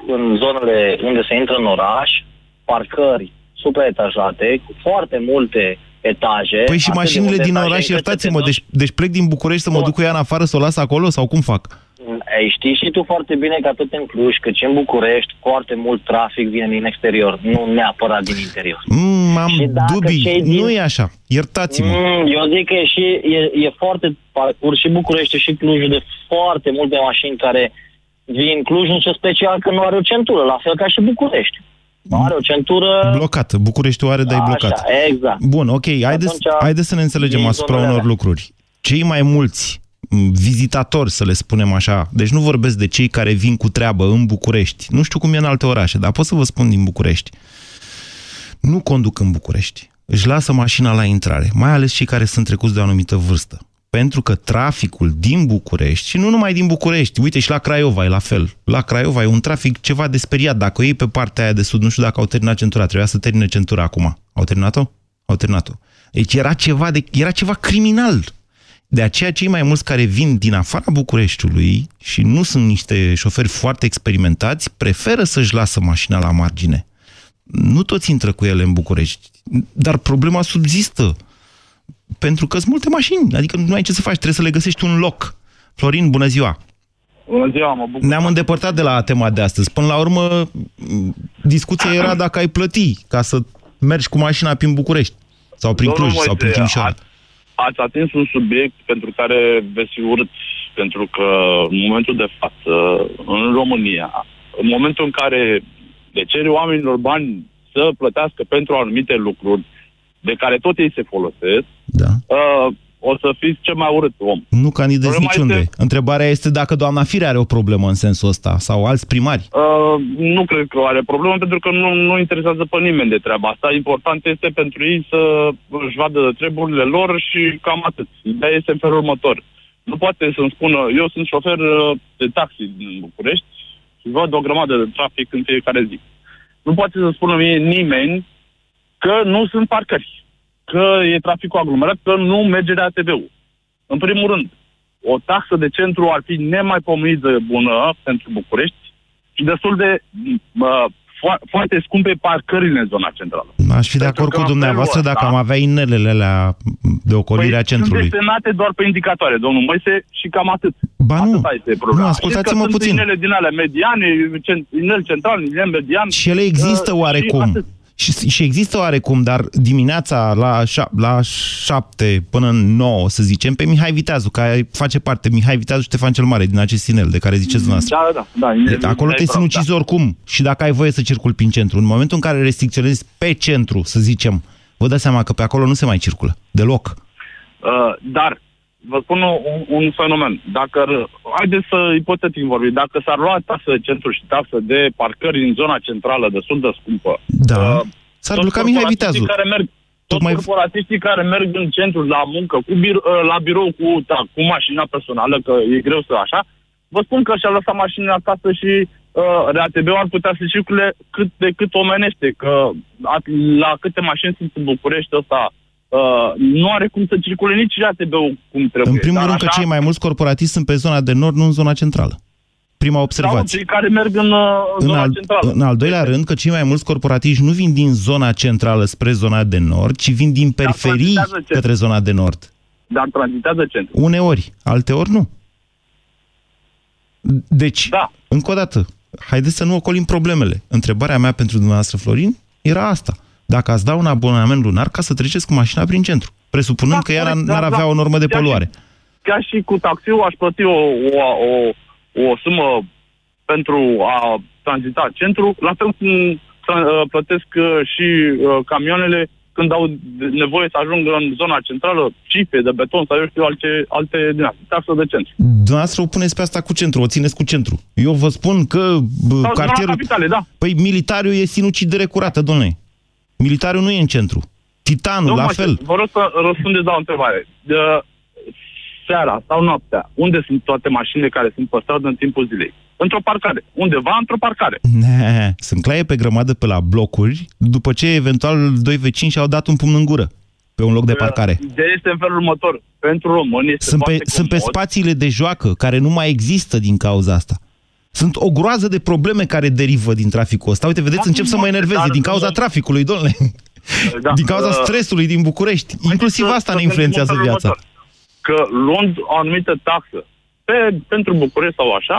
în zonele unde se intră în oraș, parcări supraetajate, cu foarte multe etaje. Păi și mașinile din oraș, iertați-mă, deci, deci plec din București să mă duc cu ea în afară, să o las acolo sau cum fac? Ei, știi și tu foarte bine că atât în Cluj cât și în București foarte mult trafic vine din exterior, nu neapărat din interior. Mm, am dubii, din... nu e așa, iertați-mă. Mm, eu zic că e, și, e, e foarte parcurs și București și Clujul de foarte multe mașini care vin Cluj, în special că nu are o centură, la fel ca și București. Are o centură... Blocată. Bucureștiul are, dar e blocat. Așa, exact. Bun, ok. Haideți, haideți să ne înțelegem asupra unor lucruri. Cei mai mulți vizitatori, să le spunem așa. Deci nu vorbesc de cei care vin cu treabă în București. Nu știu cum e în alte orașe, dar pot să vă spun din București. Nu conduc în București. Își lasă mașina la intrare, mai ales cei care sunt trecuți de o anumită vârstă. Pentru că traficul din București, și nu numai din București, uite și la Craiova e la fel. La Craiova e un trafic ceva de speriat. Dacă o iei pe partea aia de sud, nu știu dacă au terminat centura, trebuia să termine centura acum. Au terminat-o? Au terminat-o. Deci era ceva, de, era ceva criminal. De aceea cei mai mulți care vin din afara Bucureștiului și nu sunt niște șoferi foarte experimentați, preferă să-și lasă mașina la margine. Nu toți intră cu ele în București, dar problema subzistă. Pentru că sunt multe mașini, adică nu ai ce să faci, trebuie să le găsești un loc. Florin, bună ziua! Bună ziua, mă bucur. Ne-am îndepărtat de la tema de astăzi. Până la urmă, discuția era dacă ai plăti ca să mergi cu mașina prin București sau prin Domnul Cluj sau prin Moise, Timișoara. A- Ați atins un subiect pentru care veți fi urâți, pentru că în momentul de față, în România, în momentul în care le cere oamenilor bani să plătească pentru anumite lucruri de care tot ei se folosesc, da. uh, o să fiți cel mai urât om. Nu candidezi Problema niciunde. este- Întrebarea este dacă doamna Fire are o problemă în sensul ăsta sau alți primari. Uh, nu cred că are problemă, pentru că nu, nu interesează pe nimeni de treaba asta. Important este pentru ei să își vadă treburile lor și cam atât. Ideea este în felul următor. Nu poate să-mi spună, eu sunt șofer uh, de taxi din București și văd o grămadă de trafic în fiecare zi. Nu poate să spună mie nimeni că nu sunt parcări, că e traficul aglomerat, că nu merge de ATV-ul. În primul rând, o taxă de centru ar fi nemaipomenit de bună pentru București și destul de uh, fo- foarte scumpe parcările în zona centrală. Aș fi de acord că cu în dumneavoastră felul dacă ăsta- am avea inelele alea de ocolire a centrului. Sunt desenate doar pe indicatoare, domnul Moise, și cam atât. Ba nu, Atâta este problema. nu, ascultați-mă Știți că puțin. Sunt inele din alea mediane, cent- inel central, inel median. Și ele există uh, și oarecum. Atât. Și, și există oarecum, dar dimineața la, șa, la 7 până în 9, să zicem, pe Mihai Viteazu, care face parte, Mihai Viteazu Ștefan cel Mare, din acest sinel de care ziceți dumneavoastră. Da, da, da. inel- Deci, acolo inel te praf, sinucizi oricum și dacă ai voie să circuli prin centru. În momentul în care restricționezi pe centru, să zicem, vă dați seama că pe acolo nu se mai circulă, deloc. Uh, dar, vă spun un, un fenomen. Dacă, r- haideți să ipotetic vorbim, dacă s-ar lua taxă de centru și taxă de parcări în zona centrală destul de scumpă, Da. uh, S-ar toți bloca Mihai corporatiștii Viteazu. Care merg, toți Tocmai- corporatiștii care merg în centru la muncă, cu bir, uh, la birou cu, da, cu mașina personală, că e greu să așa, vă spun că și-a lăsat mașina acasă și uh, RATB-ul ar putea să circule cât de cât omenește, că at- la câte mașini sunt în București ăsta, uh, nu are cum să circule nici RATB-ul cum trebuie. În primul Dar rând că așa, cei mai mulți corporatiști sunt pe zona de nord, nu în zona centrală. Prima sau observație. cei care merg în, uh, în În zona al, centrală. în al doilea rând că cei mai mulți corporatiști nu vin din zona centrală spre zona de nord, ci vin din periferii tranzitează ce? către zona de nord. Dar tranzitează centru. Uneori, alteori nu. Deci, da. încă o dată, haideți să nu ocolim problemele. Întrebarea mea pentru dumneavoastră, Florin, era asta. Dacă ați da un abonament lunar ca să treceți cu mașina prin centru, presupunând Da, că ea corect, n-ar da, avea da. o normă de Chiar și- poluare. chiar și cu taxiul aș plăti o, o, o, o sumă pentru a tranzita centru, la fel cum tra- uh, plătesc uh, și uh, camioanele când au de- nevoie să ajungă în zona centrală, cipe de beton sau eu știu alte, alte din astea, taxă de centru. Dumneavoastră o puneți pe asta cu centru, o țineți cu centru. Eu vă spun că bă, Sau cartierul... zona capitale, da. Păi militariul e sinucidere curată, domnule. Militariul nu e în centru. Titanul, Domnul la Moise, fel. Vă rog să răspundeți la o întrebare. De, seara sau noaptea, unde sunt toate mașinile care sunt pe stradă în timpul zilei? Într-o parcare. Undeva într-o parcare. Ne, sunt claie pe grămadă pe la blocuri, după ce eventual doi vecini și-au dat un pumn în gură pe un loc de parcare. Ideea este în felul următor. Pentru români este Sunt pe, foarte sunt pe comod. spațiile de joacă, care nu mai există din cauza asta. Sunt o groază de probleme care derivă din traficul ăsta. Uite, vedeți, Da, încep să mă dar enerveze din cauza nu- traficului, domnule. Da, Din cauza uh, stresului din București. Inclusiv să- asta să ne mergem influențează în felul viața. următor. Că luând o anumită taxă pe, pentru București sau așa,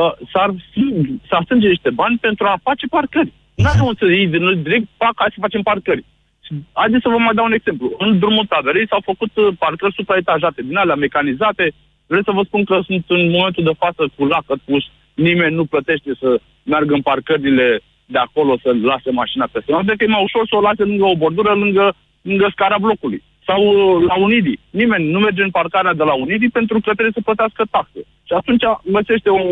uh, s-ar, fi- s-ar strânge niște bani pentru a face parcări. Nu are să iei din direct, fac, hai să facem parcări. Și Haideți să vă mai dau un exemplu. În drumul taverei s-au făcut uh, parcări supraetajate, din alea mecanizate. Vreau să vă spun că sunt în momentul de față cu lacăt pus. Nimeni nu plătește să meargă în parcările de acolo să lase mașina pe stradă, că e mai ușor să o lase lângă o bordură, lângă, lângă scara blocului. Sau uh, la Unidi. Nimeni nu merge în parcarea de la Unidi pentru că trebuie să plătească taxe. Și atunci găsește o,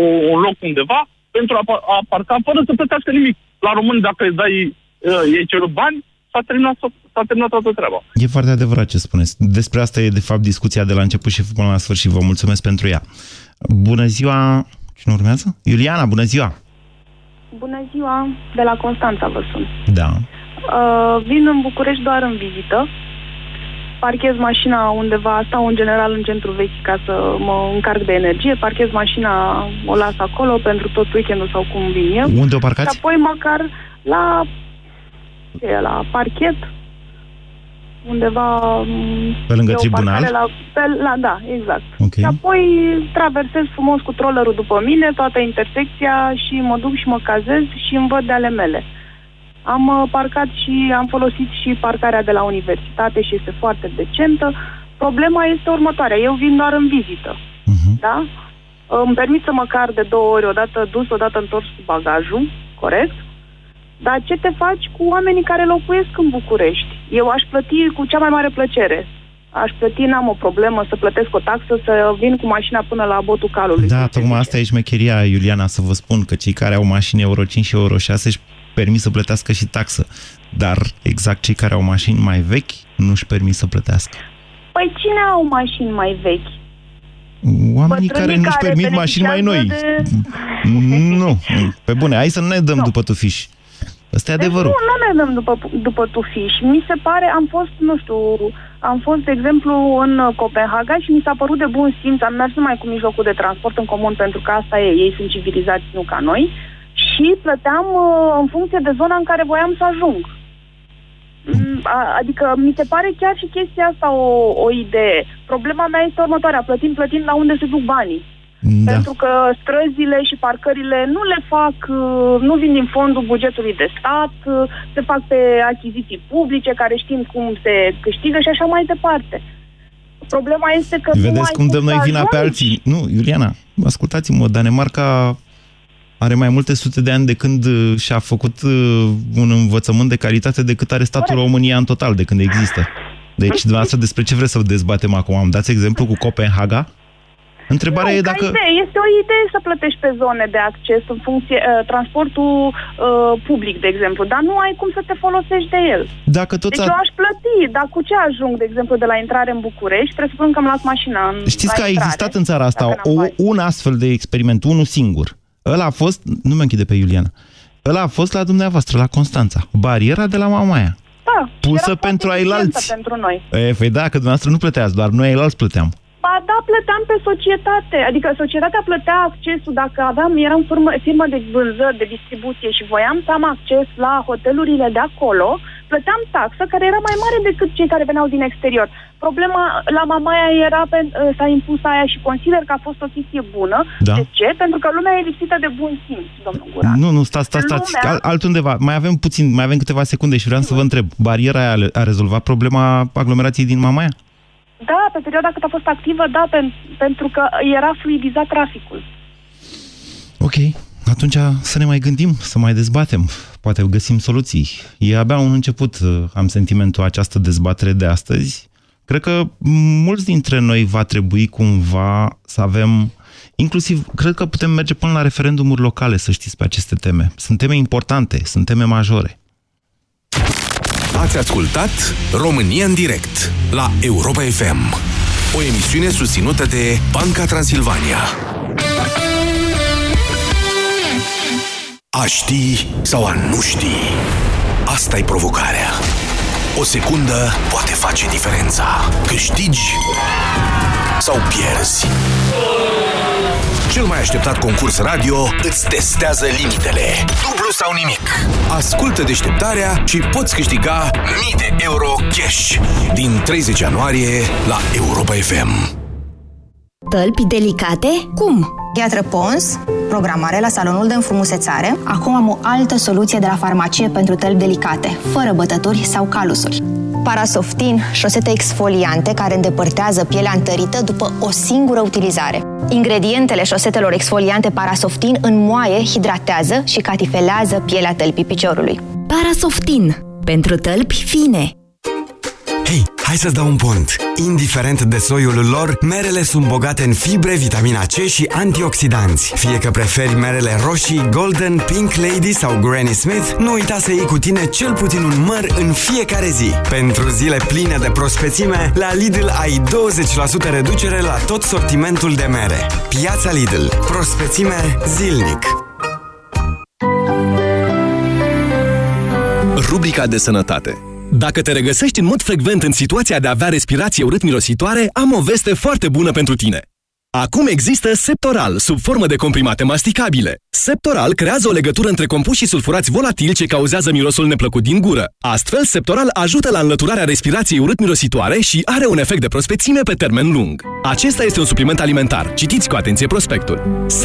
o, un loc undeva pentru a, pa- a parca fără să plătească nimic. La români, dacă îți dai, uh, ei cerut bani, s-a terminat, s-a terminat toată treaba. E foarte adevărat ce spuneți. Despre asta e, de fapt, discuția de la început și până la sfârșit. Vă mulțumesc pentru ea. Bună ziua! Cine urmează? Iuliana, bună ziua! Bună ziua, de la Constanța vă sun. Da. Uh, vin în București doar în vizită. Parchez mașina undeva, stau în general în centru vechi ca să mă încarc de energie. Parchez mașina, o las acolo pentru tot weekendul sau cum vin eu. Unde o parcați? Și apoi măcar la, ce e, la parchet, undeva... m, Pe lângă e o tribunal? parcare La, pe, la, da, exact. Ok. Și apoi traversez frumos cu trollerul după mine, toată intersecția și mă duc și mă cazez și îmi văd de ale mele. Am uh, parcat și am folosit și parcarea de la universitate și este foarte decentă. Problema este următoarea. Eu vin doar în vizită. Da? Îmi permit să mă car de două ori, odată dus, odată întors cu bagajul, corect? Dar ce te faci cu oamenii care locuiesc în București? Eu aș plăti cu cea mai mare plăcere. Aș plăti, n-am o problemă să plătesc o taxă, să vin cu mașina până la botul calului. Da, tocmai asta e șmecheria, Iuliana, să vă spun că cei care au mașini Euro 5 și Euro 6 își permit să plătească și taxă. Dar exact cei care au mașini mai vechi nu își permit să plătească. Păi cine au mașini mai vechi? Oamenii care Bătrânii nu-și care permit mașini mai noi. beneficiază Nu, pe bune, hai să nu ne dăm după tufiși. Ăsta e Deci adevărul. nu, nu ne dăm după, după tufiși. Mi se pare, am fost, nu știu, am fost, de exemplu, în Copenhaga și mi s-a părut de bun simț, am mers numai cu mijlocul de transport în comun, pentru că asta e, ei sunt civilizați, nu ca noi, și plăteam uh, în funcție de zona în care voiam să ajung. Mm, a- Adică mi se pare chiar și chestia asta o, o idee. Problema mea este următoarea, plătim, plătim la unde se duc banii. Da. Pentru că străzile și parcările nu le fac, uh, nu vin din fondul bugetului de stat, uh, se fac pe achiziții publice, care știm cum se câștigă și așa mai departe. Problema este că nu ai Vedeți cum dăm să noi vina pe ajungi. alții. Nu, Iuliana, ascultați-mă, Danemarca are mai multe sute de ani de când uh, și-a făcut uh, un învățământ de calitate decât are statul România în total, de când există. Deci, dumneavoastră, despre ce vreți să dezbatem acum? Am dați exemplu cu Copenhaga? Întrebarea nu, e ca dacă... idee. Este o idee să plătești pe zone de acces în funcție, uh, transportul uh, public, de exemplu, dar nu ai cum să te folosești de el. Dacă tot deci a- eu aș plăti, dar cu ce ajung, de exemplu, de la intrare în București, presupun că îmi las mașina în Știți la că a intrare. existat în țara asta Dacă n-am o, un astfel de experiment, unul singur. Ăla a fost, nu mă închide pe Iuliana, ăla a fost la dumneavoastră, la Constanța. Bariera de la Mamaia. Da, Pusă era pentru foarte ailalți. eficientă pentru noi. E, păi da, că dumneavoastră nu plăteați, doar noi ailalți plăteam. Ba da, plăteam pe societate. Adică societatea plătea accesul dacă aveam, eram firmă, firmă de vânzări, de distribuție și voiam să am acces la hotelurile de acolo, plăteam taxă care era mai mare decât cei care veneau din exterior. Problema la Mamaia era, pe, s-a impus aia și consider că a fost o chestie bună. Da. De ce? Pentru că lumea e lipsită de bun simț, domnul Guran. Nu, nu, stați, stați, stați. Lumea- Al, altundeva. Mai avem puțin, mai avem câteva secunde și vreau să vă întreb. Bariera aia a rezolvat problema aglomerației din Mamaia? Da, pe perioada cât a fost activă, da, pen, pentru că era fluidizat traficul. Ok, atunci să ne mai gândim, să mai dezbatem. Poate găsim soluții. E abia un început, uh, am sentimentul această dezbatere de astăzi. Cred că mulți dintre noi va trebui cumva să avem, inclusiv, cred că putem merge până la referendumuri locale, să știți, pe aceste teme. Sunt teme importante, sunt teme majore. Ați ascultat România în direct la Europa FM. O emisiune susținută de Banca Transilvania. A ști sau a nu ști? Asta e provocarea. O secundă poate face diferența. Câștigi sau pierzi. Cel mai așteptat concurs radio îți testează limitele. Dublu sau nimic. Ascultă deșteptarea și poți câștiga mii de euro cash din 30 ianuarie la Europa FM. Tălpi delicate? Cum? Piatră Pons, programare la salonul de înfrumusețare. Acum am o altă soluție de la farmacie pentru tălpi delicate, fără bătături sau calusuri. Parasoftin, șosete exfoliante care îndepărtează pielea întărită după o singură utilizare. Ingredientele șosetelor exfoliante Parasoftin înmoaie, hidratează și catifelează pielea tălpii piciorului. Parasoftin. Pentru tălpi fine. Hei, hai să-ți dau un pont! Indiferent de soiul lor, merele sunt bogate în fibre, vitamina C și antioxidanți. Fie că preferi merele roșii, Golden, Pink Lady sau Granny Smith, nu uita să iei cu tine cel puțin un măr în fiecare zi. Pentru zile pline de prospețime, la Lidl ai 20% reducere la tot sortimentul de mere. Piața Lidl. Prospețime zilnic. Rubrica de sănătate dacă te regăsești în mod frecvent în situația de a avea respirație urât-mirositoare, am o veste foarte bună pentru tine. Acum există Septoral, sub formă de comprimate masticabile. Septoral creează o legătură între compuși sulfurați volatili ce cauzează mirosul neplăcut din gură. Astfel, Septoral ajută la înlăturarea respirației urât-mirositoare și are un efect de prospețime pe termen lung. Acesta este un supliment alimentar. Citiți cu atenție prospectul.